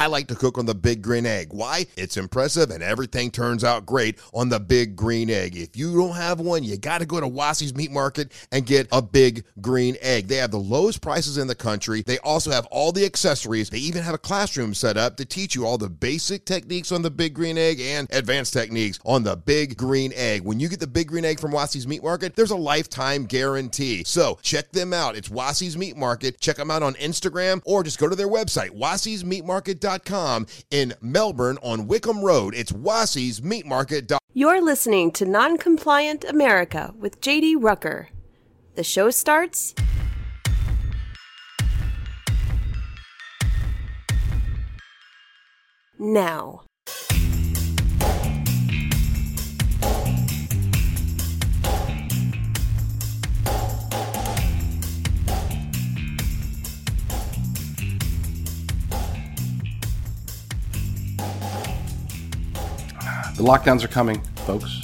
I like to cook on the Big Green Egg. Why? It's impressive and everything turns out great on the Big Green Egg. If you don't have one, you got to go to Wassy's Meat Market and get a Big Green Egg. They have the lowest prices in the country. They also have all the accessories. They even have a classroom set up to teach you all the basic techniques on the Big Green Egg and advanced techniques on the Big Green Egg. When you get the Big Green Egg from Wassy's Meat Market, there's a lifetime guarantee. So check them out. It's Wassy's Meat Market. Check them out on Instagram or just go to their website, wassysmeatmarket.com in Melbourne on Wickham Road. It's wassysmeatmarket.com. You're listening to Noncompliant America with JD Rucker. The show starts now. The lockdowns are coming, folks.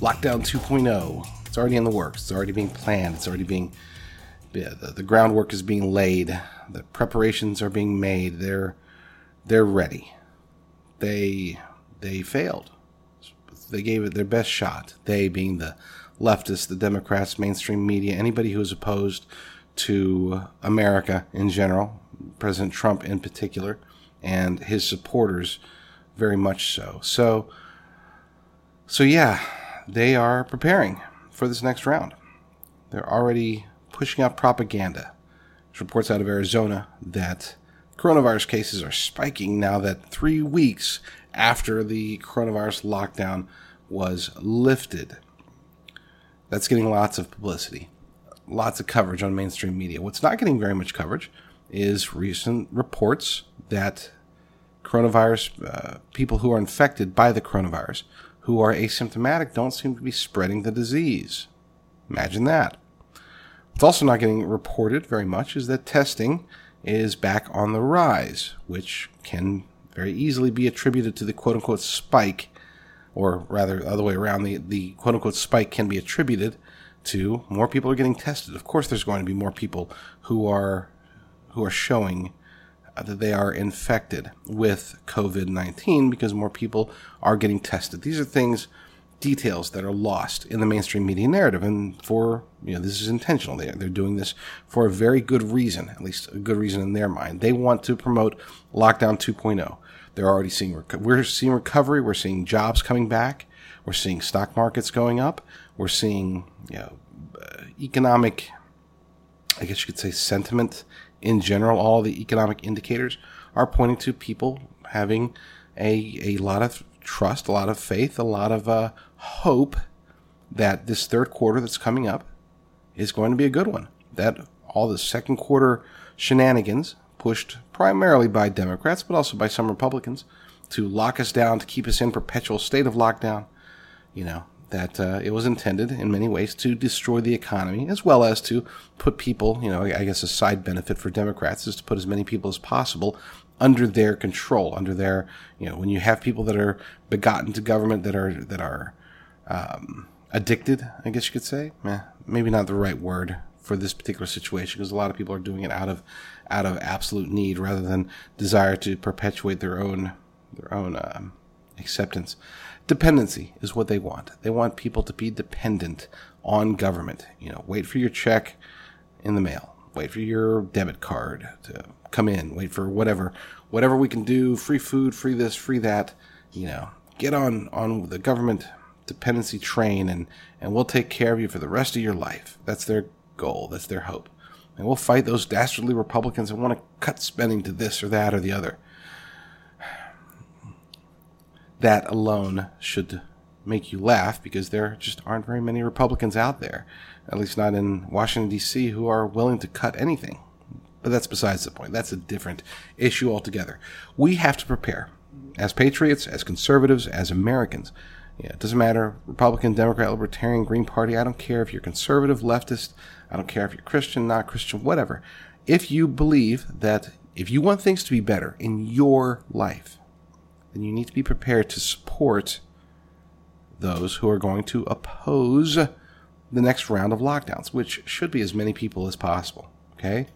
Lockdown 2.0. It's already in the works. It's already being planned. It's already being yeah, the, the groundwork is being laid. The preparations are being made. They're they're ready. They they failed. They gave it their best shot. They being the leftists, the Democrats, mainstream media, anybody who is opposed to America in general, President Trump in particular, and his supporters very much so. So so yeah, they are preparing for this next round. They're already pushing out propaganda. There's reports out of Arizona that coronavirus cases are spiking now that three weeks after the coronavirus lockdown was lifted. That's getting lots of publicity, lots of coverage on mainstream media. What's not getting very much coverage is recent reports that coronavirus, uh, people who are infected by the coronavirus, who are asymptomatic, don't seem to be spreading the disease. Imagine that. What's also not getting reported very much is that testing is back on the rise, which can very easily be attributed to the quote unquote spike, or rather, the other way around, the, the quote unquote spike can be attributed to more people are getting tested. Of course, there's going to be more people who are who are showing that they are infected with COVID 19 because more people are getting tested. These are things, details that are lost in the mainstream media narrative. And for, you know, this is intentional. They're, they're doing this for a very good reason, at least a good reason in their mind. They want to promote lockdown 2.0. They're already seeing, we're seeing recovery. We're seeing jobs coming back. We're seeing stock markets going up. We're seeing, you know, economic, I guess you could say sentiment in general, all the economic indicators are pointing to people having a, a lot of trust, a lot of faith, a lot of uh, hope that this third quarter that's coming up is going to be a good one. That all the second quarter shenanigans, pushed primarily by Democrats, but also by some Republicans, to lock us down, to keep us in perpetual state of lockdown, you know, that uh, it was intended in many ways to destroy the economy as well as to put people, you know, I guess a side benefit for Democrats is to put as many people as possible under their control, under their, you know, when you have people that are begotten to government that are, that are, um, addicted, I guess you could say, eh, maybe not the right word for this particular situation because a lot of people are doing it out of, out of absolute need rather than desire to perpetuate their own, their own, um, acceptance. Dependency is what they want. They want people to be dependent on government. You know, wait for your check in the mail. Wait for your debit card to come in. Wait for whatever, whatever we can do. Free food, free this, free that. You know, get on on the government dependency train, and and we'll take care of you for the rest of your life. That's their goal. That's their hope. And we'll fight those dastardly Republicans that want to cut spending to this or that or the other that alone should make you laugh because there just aren't very many Republicans out there, at least not in Washington, D.C., who are willing to cut anything. But that's besides the point. That's a different issue altogether. We have to prepare as patriots, as conservatives, as Americans. Yeah, it doesn't matter Republican, Democrat, Libertarian, Green Party. I don't care if you're conservative, leftist. I don't care if you're Christian, not Christian, whatever. If you believe that if you want things to be better in your life, you need to be prepared to support those who are going to oppose the next round of lockdowns, which should be as many people as possible. Okay?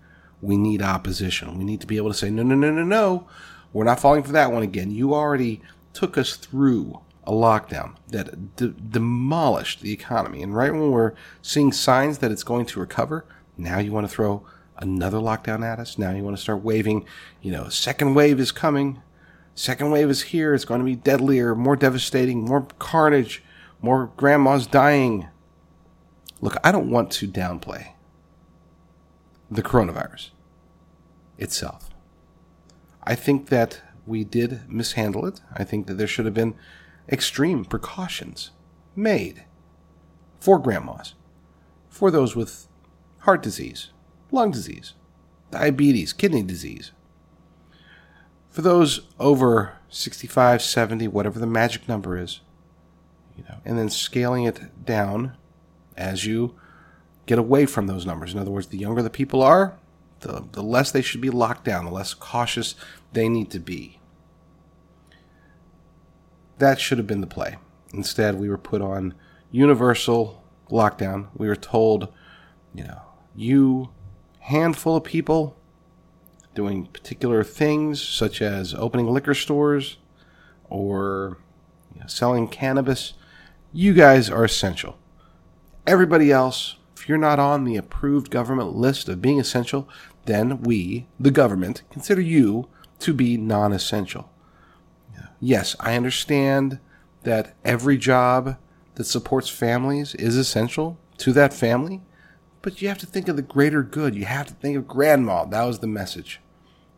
We need opposition. We need to be able to say, no, no, no, no, no. We're not falling for that one again. You already took us through a lockdown that de- demolished the economy. And right when we're seeing signs that it's going to recover, now you want to throw another lockdown at us. Now you want to start waving, you know, second wave is coming. Second wave is here. It's going to be deadlier, more devastating, more carnage, more grandmas dying. Look, I don't want to downplay the coronavirus itself. I think that we did mishandle it. I think that there should have been extreme precautions made for grandmas, for those with heart disease, lung disease, diabetes, kidney disease. For those over 65, 70, whatever the magic number is, you know, and then scaling it down as you get away from those numbers. In other words, the younger the people are, the, the less they should be locked down, the less cautious they need to be. That should have been the play. Instead, we were put on universal lockdown. We were told, you know, you handful of people doing particular things, such as opening liquor stores or you know, selling cannabis, you guys are essential. Everybody else, if you're not on the approved government list of being essential, then we, the government, consider you to be non essential. Yes, I understand that every job that supports families is essential to that family, but you have to think of the greater good. You have to think of grandma. That was the message.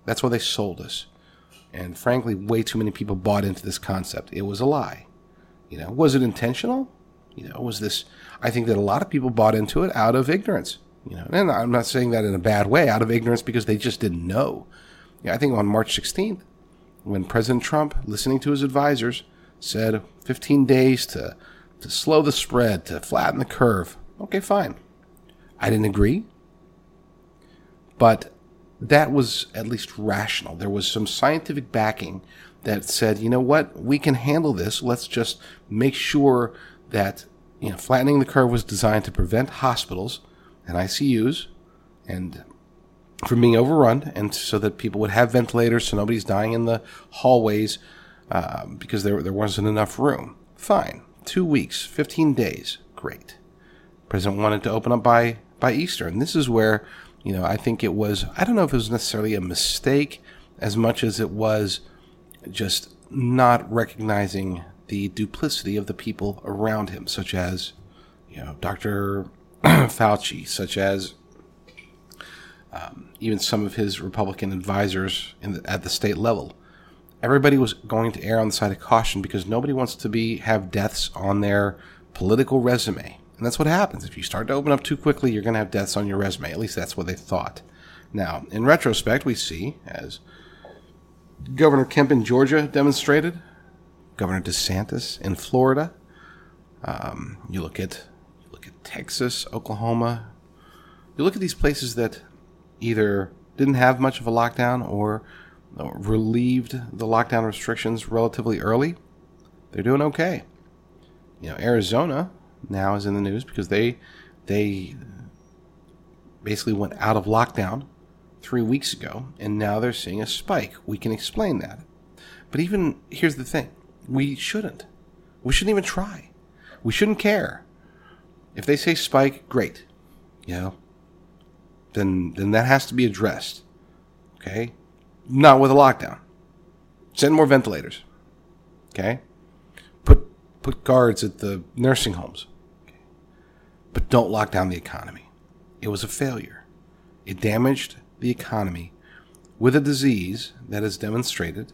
That's why they sold us. And frankly, way too many people bought into this concept. It was a lie. You know, was it intentional? You know, was this I think that a lot of people bought into it out of ignorance. You know, and I'm not saying that in a bad way, out of ignorance because they just didn't know. Yeah, I think on March 16th, when President Trump, listening to his advisors, said 15 days to to slow the spread, to flatten the curve. Okay, fine. I didn't agree. But that was at least rational. There was some scientific backing that said, you know what, we can handle this. Let's just make sure that you know, flattening the curve was designed to prevent hospitals and ICUs and from being overrun, and so that people would have ventilators, so nobody's dying in the hallways uh, because there there wasn't enough room. Fine, two weeks, fifteen days, great. President wanted to open up by by Easter, and this is where you know I think it was. I don't know if it was necessarily a mistake as much as it was just not recognizing the duplicity of the people around him, such as, you know, Dr. Fauci, such as um, even some of his Republican advisors the, at the state level. Everybody was going to err on the side of caution because nobody wants to be have deaths on their political resume. And that's what happens. If you start to open up too quickly, you're going to have deaths on your resume. At least that's what they thought. Now, in retrospect, we see, as Governor Kemp in Georgia demonstrated, Governor DeSantis in Florida. Um, you look at you look at Texas, Oklahoma. You look at these places that either didn't have much of a lockdown or relieved the lockdown restrictions relatively early. They're doing okay. You know, Arizona now is in the news because they they basically went out of lockdown three weeks ago, and now they're seeing a spike. We can explain that. But even here's the thing we shouldn't. We shouldn't even try. We shouldn't care. If they say spike, great. You know, then then that has to be addressed. Okay? Not with a lockdown. Send more ventilators. Okay? Put put guards at the nursing homes. But don't lock down the economy. It was a failure. It damaged the economy with a disease that has demonstrated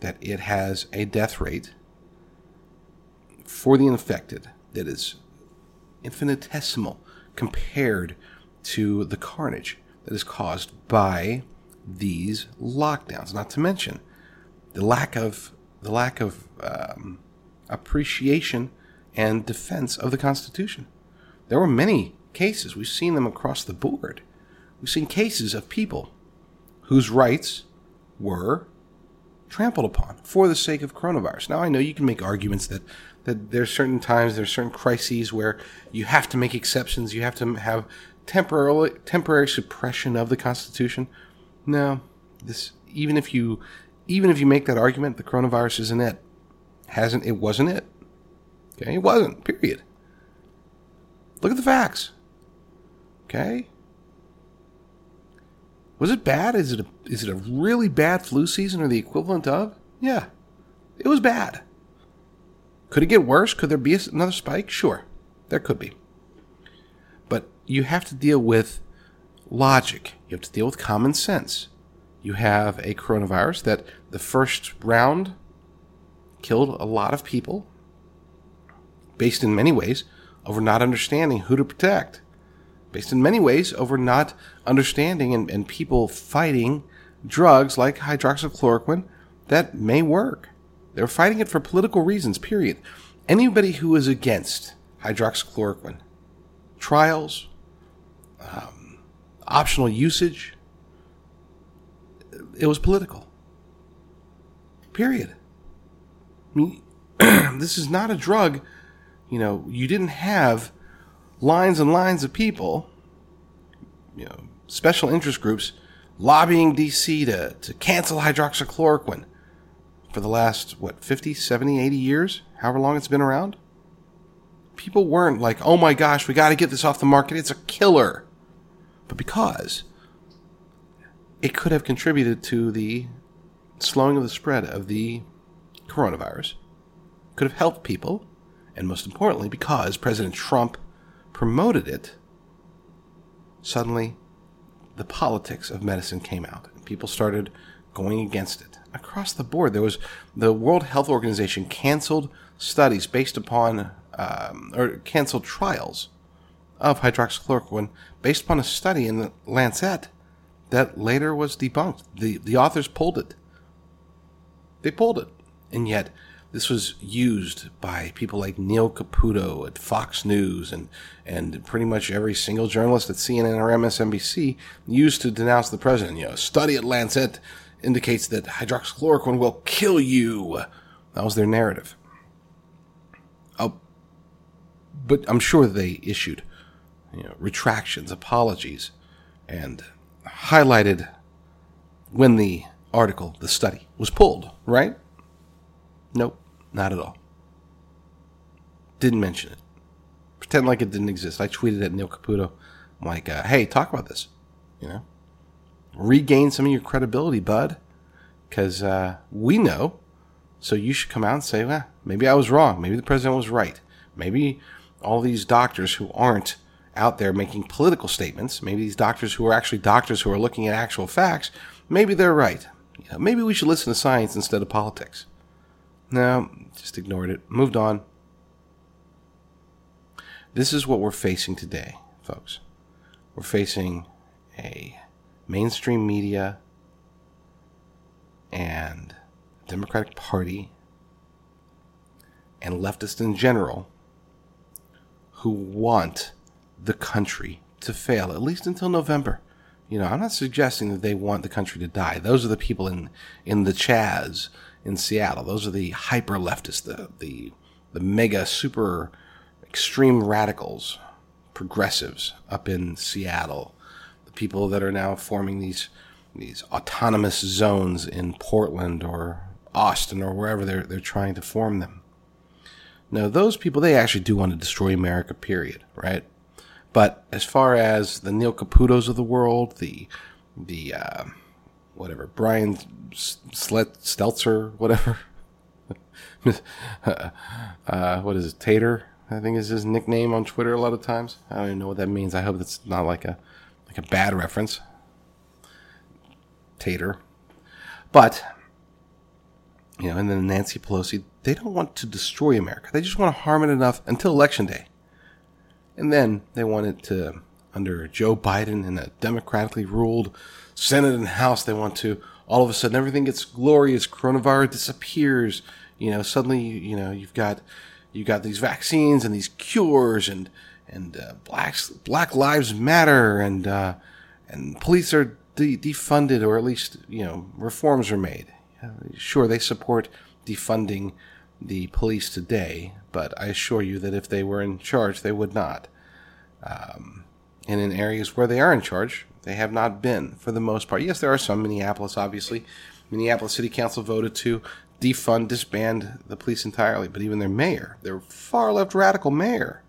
that it has a death rate for the infected that is infinitesimal compared to the carnage that is caused by these lockdowns. Not to mention the lack of the lack of um, appreciation and defense of the Constitution. There were many cases we've seen them across the board. We've seen cases of people whose rights were trampled upon for the sake of coronavirus. Now, I know you can make arguments that, that there's certain times, there's certain crises where you have to make exceptions, you have to have temporary, temporary suppression of the Constitution. No, this, even if you even if you make that argument, the coronavirus isn't it. Hasn't it wasn't it. Okay, it wasn't. Period. Look at the facts. Okay. Was it bad? Is it a, is it a really bad flu season or the equivalent of? Yeah, it was bad. Could it get worse? Could there be another spike? Sure, there could be. But you have to deal with logic. You have to deal with common sense. You have a coronavirus that the first round killed a lot of people, based in many ways over not understanding who to protect, based in many ways over not understanding and, and people fighting drugs like hydroxychloroquine that may work. They're fighting it for political reasons, period. Anybody who is against hydroxychloroquine, trials, um, optional usage, it was political. Period. I mean, this is not a drug. You know, you didn't have lines and lines of people, you know, special interest groups lobbying DC to, to cancel hydroxychloroquine for the last, what, 50, 70, 80 years? However long it's been around? People weren't like, oh my gosh, we got to get this off the market. It's a killer. But because it could have contributed to the slowing of the spread of the coronavirus, could have helped people, and most importantly, because President Trump promoted it, suddenly the politics of medicine came out. And people started going against it. Across the board, there was the World Health Organization canceled studies based upon, um, or canceled trials of hydroxychloroquine based upon a study in the Lancet that later was debunked. The, the authors pulled it. They pulled it. And yet, this was used by people like Neil Cavuto at Fox News and, and pretty much every single journalist at CNN or MSNBC used to denounce the president. You know, a study at Lancet indicates that hydroxychloroquine will kill you. That was their narrative. Oh, but I'm sure they issued you know, retractions, apologies, and highlighted when the article, the study, was pulled, right? Nope, not at all. Didn't mention it. Pretend like it didn't exist. I tweeted at Neil Cavuto. I'm like, uh, hey, talk about this. You know? Regain some of your credibility, bud. Because uh, we know. So you should come out and say, well, maybe I was wrong. Maybe the president was right. Maybe all these doctors who aren't out there making political statements, maybe these doctors who are actually doctors who are looking at actual facts, maybe they're right. You know, maybe we should listen to science instead of politics. No, just ignored it. Moved on. This is what we're facing today, folks. We're facing a mainstream media and Democratic Party and leftists in general who want the country to fail, at least until November. You know, I'm not suggesting that they want the country to die. Those are the people in, in the Chaz in Seattle. Those are the hyper leftists, the, the, the mega super extreme radicals, progressives up in Seattle. The people that are now forming these these autonomous zones in Portland or Austin or wherever they're they're trying to form them. Now, those people they actually do want to destroy America. Period. Right. But as far as the Neil Cavutos of the world, the the uh, whatever Brian Slet Stelter, whatever, uh, what is it, Tater? I think is his nickname on Twitter a lot of times. I don't even know what that means. I hope that's not like a like a bad reference. Tater, but you know, and then Nancy Pelosi, they don't want to destroy America. They just want to harm it enough until election day. And then they want it to, under Joe Biden in a democratically ruled Senate and House, they want to, all of a sudden, everything gets glorious. Coronavirus disappears. You know, suddenly, you know, you've got, you got these vaccines and these cures and, and, uh, blacks, Black Lives Matter and, uh, and police are de- defunded or at least, you know, reforms are made. Sure, they support defunding the police today, but I assure you that if they were in charge, they would not. Um, and in areas where they are in charge, they have not been for the most part. Yes, there are some, Minneapolis, obviously, Minneapolis City Council voted to defund, disband the police entirely. But even their mayor, their far left radical mayor,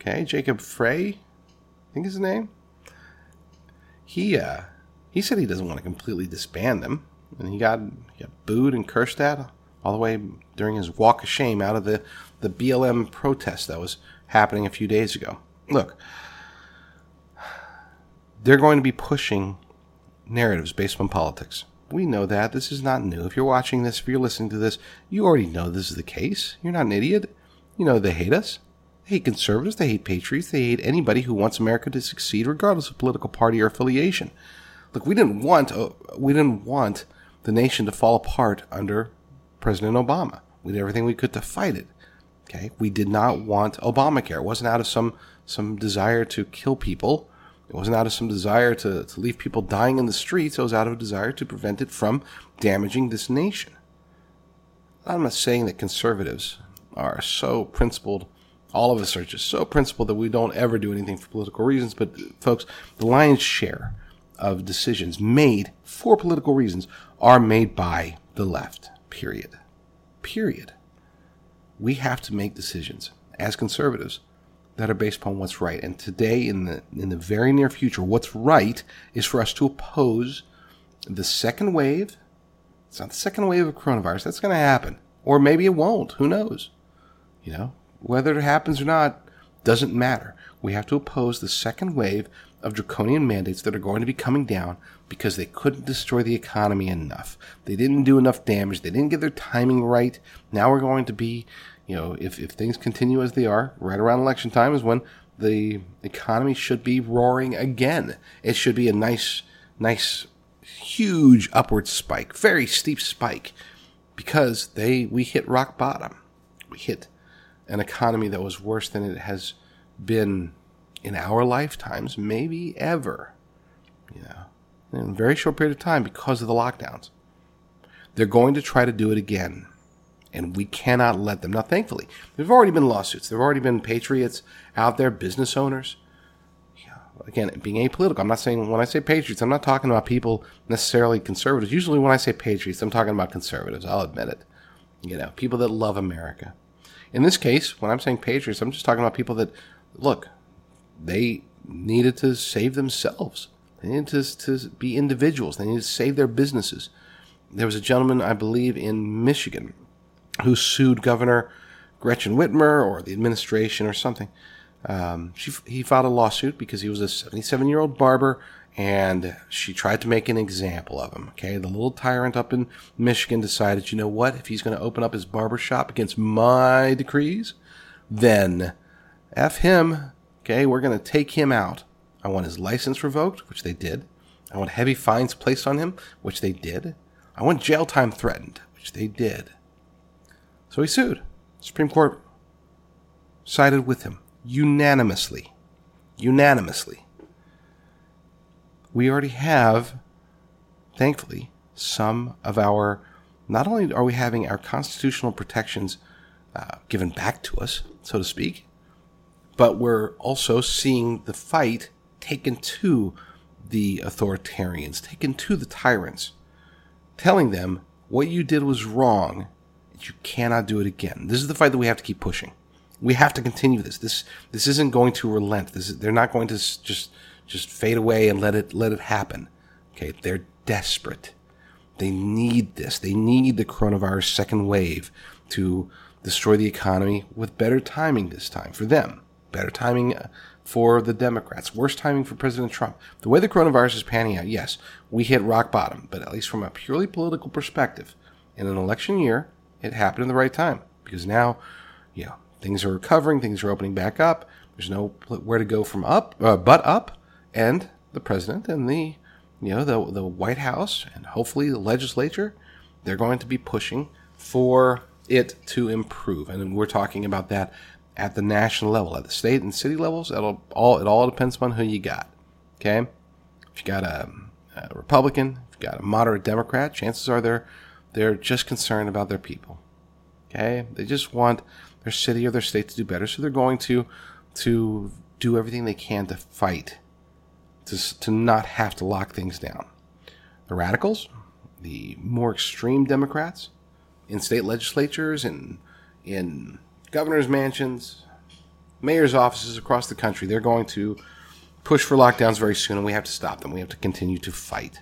okay, Jacob Frey, I think is his name. He uh, he said he doesn't want to completely disband them, and he got he got booed and cursed at all the way during his walk of shame out of the the BLM protest that was happening a few days ago. Look, they're going to be pushing narratives based on politics. We know that. This is not new. If you're watching this, if you're listening to this, you already know this is the case. You're not an idiot. You know they hate us. They hate conservatives. They hate patriots. They hate anybody who wants America to succeed, regardless of political party or affiliation. Look, we didn't want uh, we didn't want the nation to fall apart under President Obama. We did everything we could to fight it. Okay, we did not want Obamacare. It wasn't out of some some desire to kill people. It wasn't out of some desire to, to leave people dying in the streets. It was out of a desire to prevent it from damaging this nation. I'm not saying that conservatives are so principled. All of us are just so principled that we don't ever do anything for political reasons. But, folks, the lion's share of decisions made for political reasons are made by the left. Period. Period. We have to make decisions as conservatives that are based upon what's right. And today, in the in the very near future, what's right is for us to oppose the second wave. It's not the second wave of coronavirus. That's going to happen, or maybe it won't. Who knows? You know, whether it happens or not doesn't matter. We have to oppose the second wave of draconian mandates that are going to be coming down because they couldn't destroy the economy enough. They didn't do enough damage. They didn't get their timing right. Now we're going to be you know, if, if things continue as they are, right around election time is when the economy should be roaring again. It should be a nice, nice, huge upward spike, very steep spike, because they we hit rock bottom. We hit an economy that was worse than it has been in our lifetimes, maybe ever. You know, in a very short period of time because of the lockdowns. They're going to try to do it again and we cannot let them. Now, thankfully, there've already been lawsuits. There've already been patriots out there, business owners. Again, being apolitical, I'm not saying when I say patriots, I'm not talking about people necessarily conservatives. Usually, when I say patriots, I'm talking about conservatives. I'll admit it. You know, people that love America. In this case, when I'm saying patriots, I'm just talking about people that look. They needed to save themselves. They needed to, to be individuals. They needed to save their businesses. There was a gentleman, I believe, in Michigan who sued Governor Gretchen Whitmer or the administration or something. Um, she, he filed a lawsuit because he was a 77 year old barber and she tried to make an example of him. Okay. The little tyrant up in Michigan decided, you know what? If he's going to open up his barber shop against my decrees, then F him. Okay. We're going to take him out. I want his license revoked, which they did. I want heavy fines placed on him, which they did. I want jail time threatened, which they did. So he sued. Supreme Court sided with him unanimously. Unanimously. We already have, thankfully, some of our, not only are we having our constitutional protections uh, given back to us, so to speak, but we're also seeing the fight taken to the authoritarians, taken to the tyrants, telling them what you did was wrong you cannot do it again. This is the fight that we have to keep pushing. We have to continue this. This this isn't going to relent. This is, they're not going to just just fade away and let it let it happen. Okay, they're desperate. They need this. They need the coronavirus second wave to destroy the economy with better timing this time for them. Better timing uh, for the Democrats. Worse timing for President Trump. The way the coronavirus is panning out, yes, we hit rock bottom, but at least from a purely political perspective, in an election year, it happened in the right time because now, you know, things are recovering, things are opening back up. There's no where to go from up, uh, but up, and the president and the, you know, the the White House and hopefully the legislature, they're going to be pushing for it to improve, and we're talking about that at the national level, at the state and city levels. It'll all it all depends upon who you got. Okay, if you got a, a Republican, if you got a moderate Democrat, chances are they're they're just concerned about their people. Okay? They just want their city or their state to do better, so they're going to to do everything they can to fight to to not have to lock things down. The radicals, the more extreme Democrats in state legislatures and in governors' mansions, mayor's offices across the country. They're going to push for lockdowns very soon, and we have to stop them. We have to continue to fight.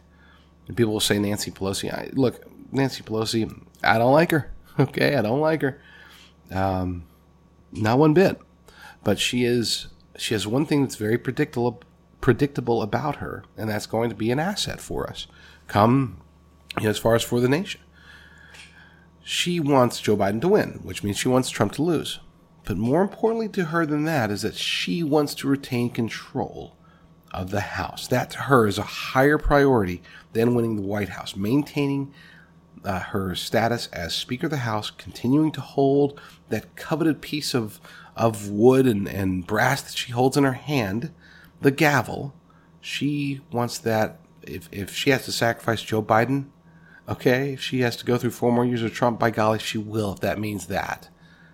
And people will say Nancy Pelosi. I, look, Nancy Pelosi, I don't like her. Okay, I don't like her. Um, not one bit. But she is. She has one thing that's very predictable predictable about her, and that's going to be an asset for us. Come, you know, as far as for the nation. She wants Joe Biden to win, which means she wants Trump to lose. But more importantly to her than that is that she wants to retain control of the House. That to her is a higher priority than winning the White House. Maintaining uh, her status as Speaker of the House, continuing to hold that coveted piece of, of wood and, and brass that she holds in her hand, the gavel. She wants that. If, if she has to sacrifice Joe Biden, okay, if she has to go through four more years of Trump, by golly, she will if that means that.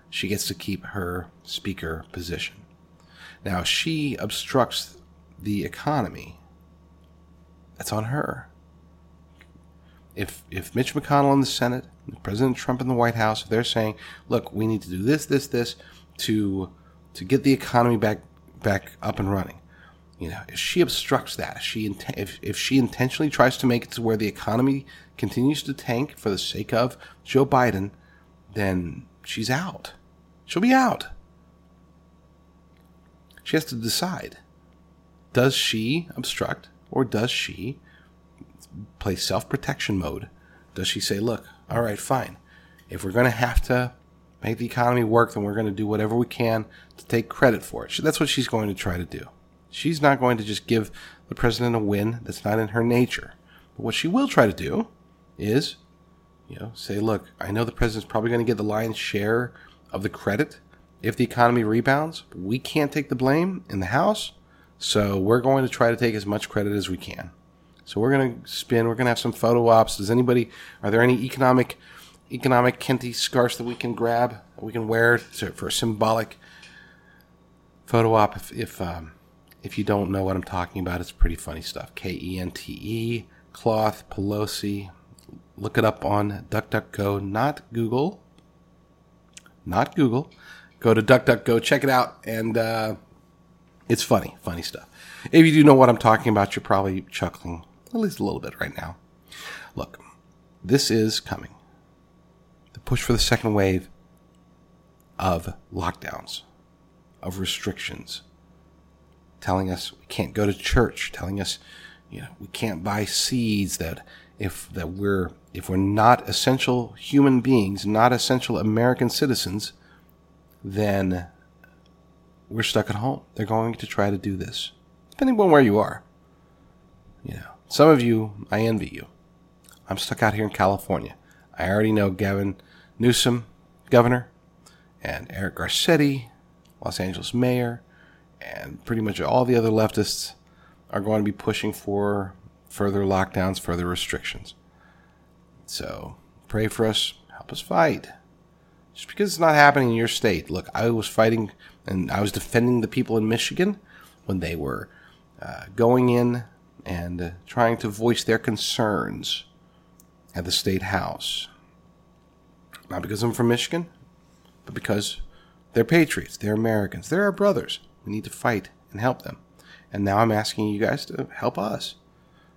She gets to keep her Speaker position. Now, she obstructs the economy. That's on her if if Mitch McConnell in the Senate, President Trump in the White House, if they're saying, "Look, we need to do this, this, this to to get the economy back back up and running," you know, if she obstructs that, if she if if she intentionally tries to make it to where the economy continues to tank for the sake of Joe Biden, then she's out. She'll be out. She has to decide: does she obstruct or does she play self protection mode? Does she say, look, all right, fine. If we're going to have to make the economy work, then we're going to do whatever we can to take credit for it. That's what she's going to try to do. She's not going to just give the president a win that's not in her nature. But what she will try to do is, you know, say, look, I know the president's probably going to get the lion's share of the credit if the economy rebounds. we can't take the blame in the House, so we're going to try to take as much credit as we can. So we're going to spin. We're going to have some photo ops. Does anybody? Are there any economic economic Kente scarves that we can grab? That we can wear to, for a symbolic photo op. If if, um, if you don't know what I'm talking about, it's pretty funny stuff. K E N T E cloth Pelosi. Look it up on DuckDuckGo, not Google. Not Google. Go to DuckDuckGo, check it out, and uh, it's funny, funny stuff. If you do know what I'm talking about, you're probably chuckling at least a little bit right now. Look, this is coming. The push for the second wave of lockdowns, of restrictions, telling us we can't go to church, telling us, you know, we can't buy seeds that if that we're if we're not essential human beings, not essential American citizens, then we're stuck at home. They're going to try to do this, depending on where you are. You know, some of you, I envy you. I'm stuck out here in California. I already know Gavin Newsom, governor, and Eric Garcetti, Los Angeles mayor, and pretty much all the other leftists are going to be pushing for further lockdowns, further restrictions. So pray for us, help us fight. Just because it's not happening in your state. Look, I was fighting and I was defending the people in Michigan when they were uh, going in and uh, trying to voice their concerns at the state house. Not because I'm from Michigan, but because they're patriots, they're Americans, they're our brothers. We need to fight and help them. And now I'm asking you guys to help us.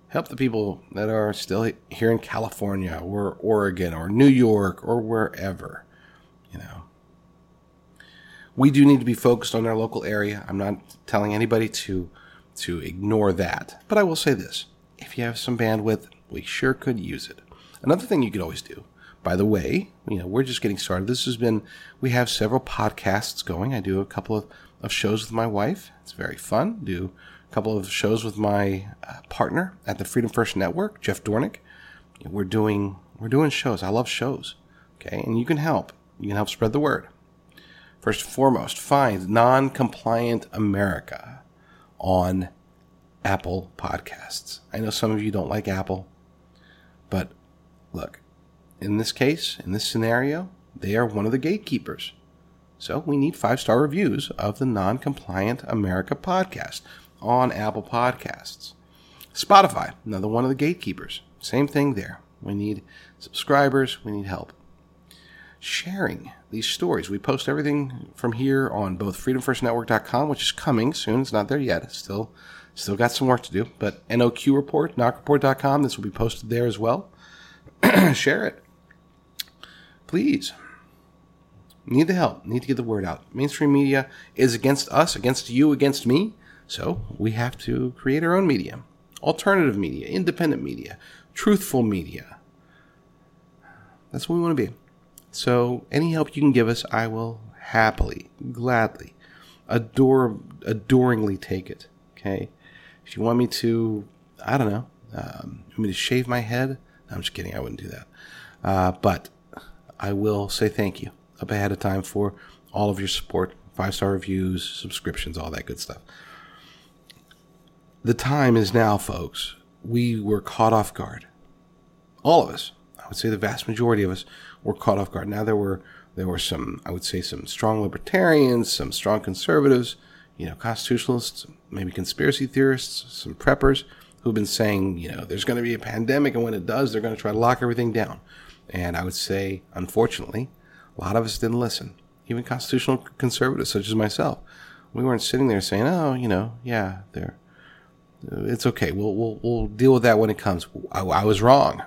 Help the people that are still here in California or Oregon or New York or wherever. You know, we do need to be focused on our local area. I'm not telling anybody to to ignore that. But I will say this if you have some bandwidth, we sure could use it. Another thing you could always do, by the way, you know, we're just getting started. This has been, we have several podcasts going. I do a couple of, of shows with my wife. It's very fun. Do a couple of shows with my uh, partner at the Freedom First Network, Jeff Dornik. We're doing, we're doing shows. I love shows. Okay. And you can help. You can help spread the word. First and foremost, find non-compliant America on Apple Podcasts. I know some of you don't like Apple, but look, in this case, in this scenario, they are one of the gatekeepers. So we need five star reviews of the Non Compliant America podcast on Apple Podcasts. Spotify, another one of the gatekeepers. Same thing there. We need subscribers. We need help. Sharing these stories. We post everything from here on both freedomfirstnetwork.com, which is coming soon. It's not there yet. It's still still got some work to do. But NOQ report, noqreport.com, this will be posted there as well. Share it. Please. Need the help. Need to get the word out. Mainstream media is against us, against you, against me. So we have to create our own media. Alternative media, independent media, truthful media. That's what we want to be. So any help you can give us, I will happily, gladly, adore, adoringly take it. Okay. If you want me to, I don't know, um, you want me to shave my head? No, I'm just kidding. I wouldn't do that. Uh, but I will say thank you up ahead of time for all of your support, five star reviews, subscriptions, all that good stuff. The time is now, folks. We were caught off guard. All of us. I would say the vast majority of us were caught off guard. Now there were there were some, I would say, some strong libertarians, some strong conservatives, you know, constitutionalists, maybe conspiracy theorists, some preppers who've been saying, you know, there's going to be a pandemic, and when it does, they're going to try to lock everything down. And I would say, unfortunately, a lot of us didn't listen. Even constitutional conservatives, such as myself, we weren't sitting there saying, "Oh, you know, yeah, they're it's okay. We'll we'll we'll deal with that when it comes." I, I was wrong.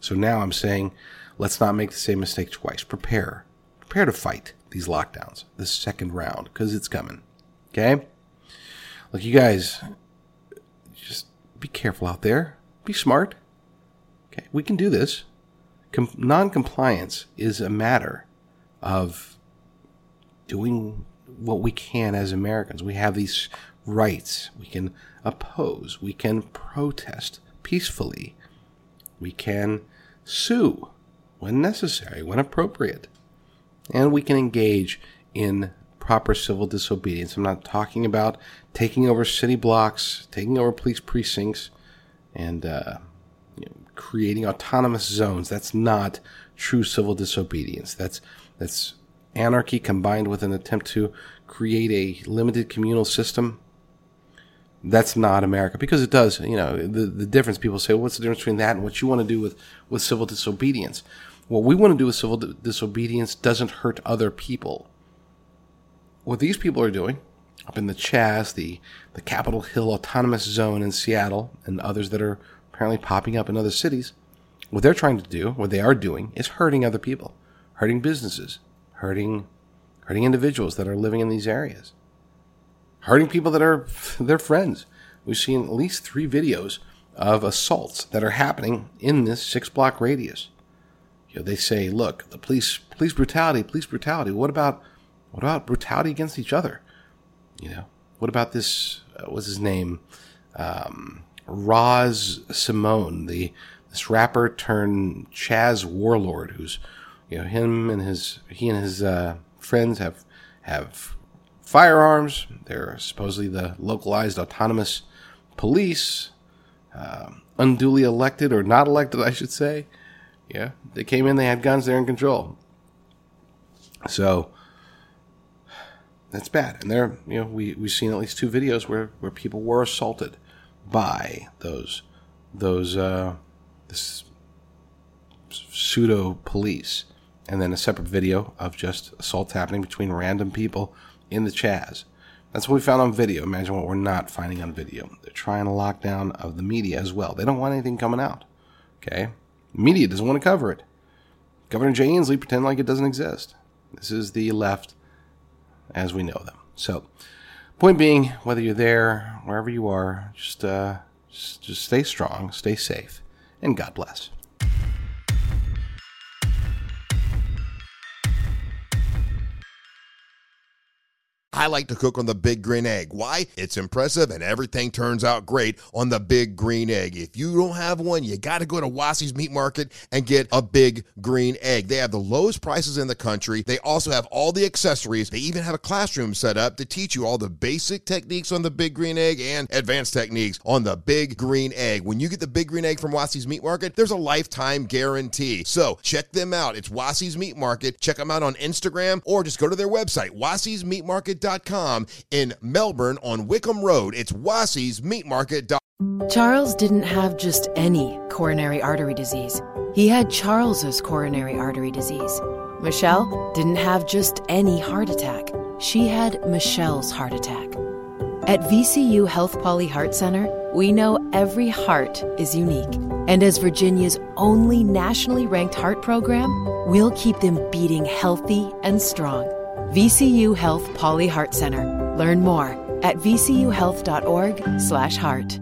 So now I'm saying, let's not make the same mistake twice. Prepare, prepare to fight these lockdowns, the second round, because it's coming. Okay. Look, you guys, just be careful out there. Be smart. Okay, we can do this. Com- non-compliance is a matter of doing what we can as Americans. We have these rights. We can oppose. We can protest peacefully. We can sue when necessary, when appropriate. And we can engage in proper civil disobedience. I'm not talking about taking over city blocks, taking over police precincts, and uh, you know, creating autonomous zones. That's not true civil disobedience. That's that's anarchy combined with an attempt to create a limited communal system. That's not America because it does. You know the the difference. People say, well, "What's the difference between that and what you want to do with with civil disobedience?" What we want to do with civil disobedience doesn't hurt other people. What these people are doing up in the Chaz, the the Capitol Hill Autonomous Zone in Seattle, and others that are apparently popping up in other cities, what they're trying to do, what they are doing, is hurting other people, hurting businesses, hurting hurting individuals that are living in these areas, hurting people that are their friends. We've seen at least three videos of assaults that are happening in this six block radius. You know, they say, look, the police police brutality, police brutality. What about what about brutality against each other? You know, what about this? Uh, what's his name? Um, Raz Simone, the this rapper turned Chaz warlord, who's you know him and his he and his uh, friends have have firearms. They're supposedly the localized autonomous police, um, unduly elected or not elected, I should say. Yeah, they came in, they had guns, they're in control. So that's bad. And there, you know, we we've seen at least two videos where where people were assaulted by those those uh, this pseudo police, and then a separate video of just assaults happening between random people in the Chaz. That's what we found on video. Imagine what we're not finding on video. They're trying a lockdown of the media as well. They don't want anything coming out. Okay, media doesn't want to cover it. Governor Jay Inslee pretend like it doesn't exist. This is the left as we know them. So, point being, whether you're there, wherever you are, just uh, just, just stay strong, stay safe, and God bless. I like to cook on the Big Green Egg. Why? It's impressive and everything turns out great on the Big Green Egg. If you don't have one, you got to go to Wassy's Meat Market and get a Big Green Egg. They have the lowest prices in the country. They also have all the accessories. They even have a classroom set up to teach you all the basic techniques on the Big Green Egg and advanced techniques on the Big Green Egg. When you get the Big Green Egg from Wassy's Meat Market, there's a lifetime guarantee. So check them out. It's Wassy's Meat Market. Check them out on Instagram or just go to their website, in Melbourne on Wickham Road. It's Wassy's Meat Market. Charles didn't have just any coronary artery disease. He had Charles's coronary artery disease. Michelle didn't have just any heart attack. She had Michelle's heart attack. At VCU Health Pauley Heart Center, we know every heart is unique. And as Virginia's only nationally ranked heart program, we'll keep them beating healthy and strong. VCU Health Pauley Heart Center. Learn more at vcuhealth.org/heart.